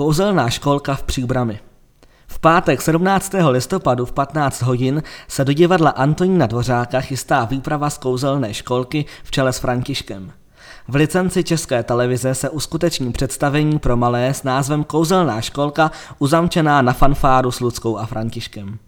Kouzelná školka v Příbrami. V pátek 17. listopadu v 15 hodin se do divadla Antonína Dvořáka chystá výprava z kouzelné školky v čele s Františkem. V licenci České televize se uskuteční představení pro malé s názvem Kouzelná školka uzamčená na fanfáru s Ludskou a Františkem.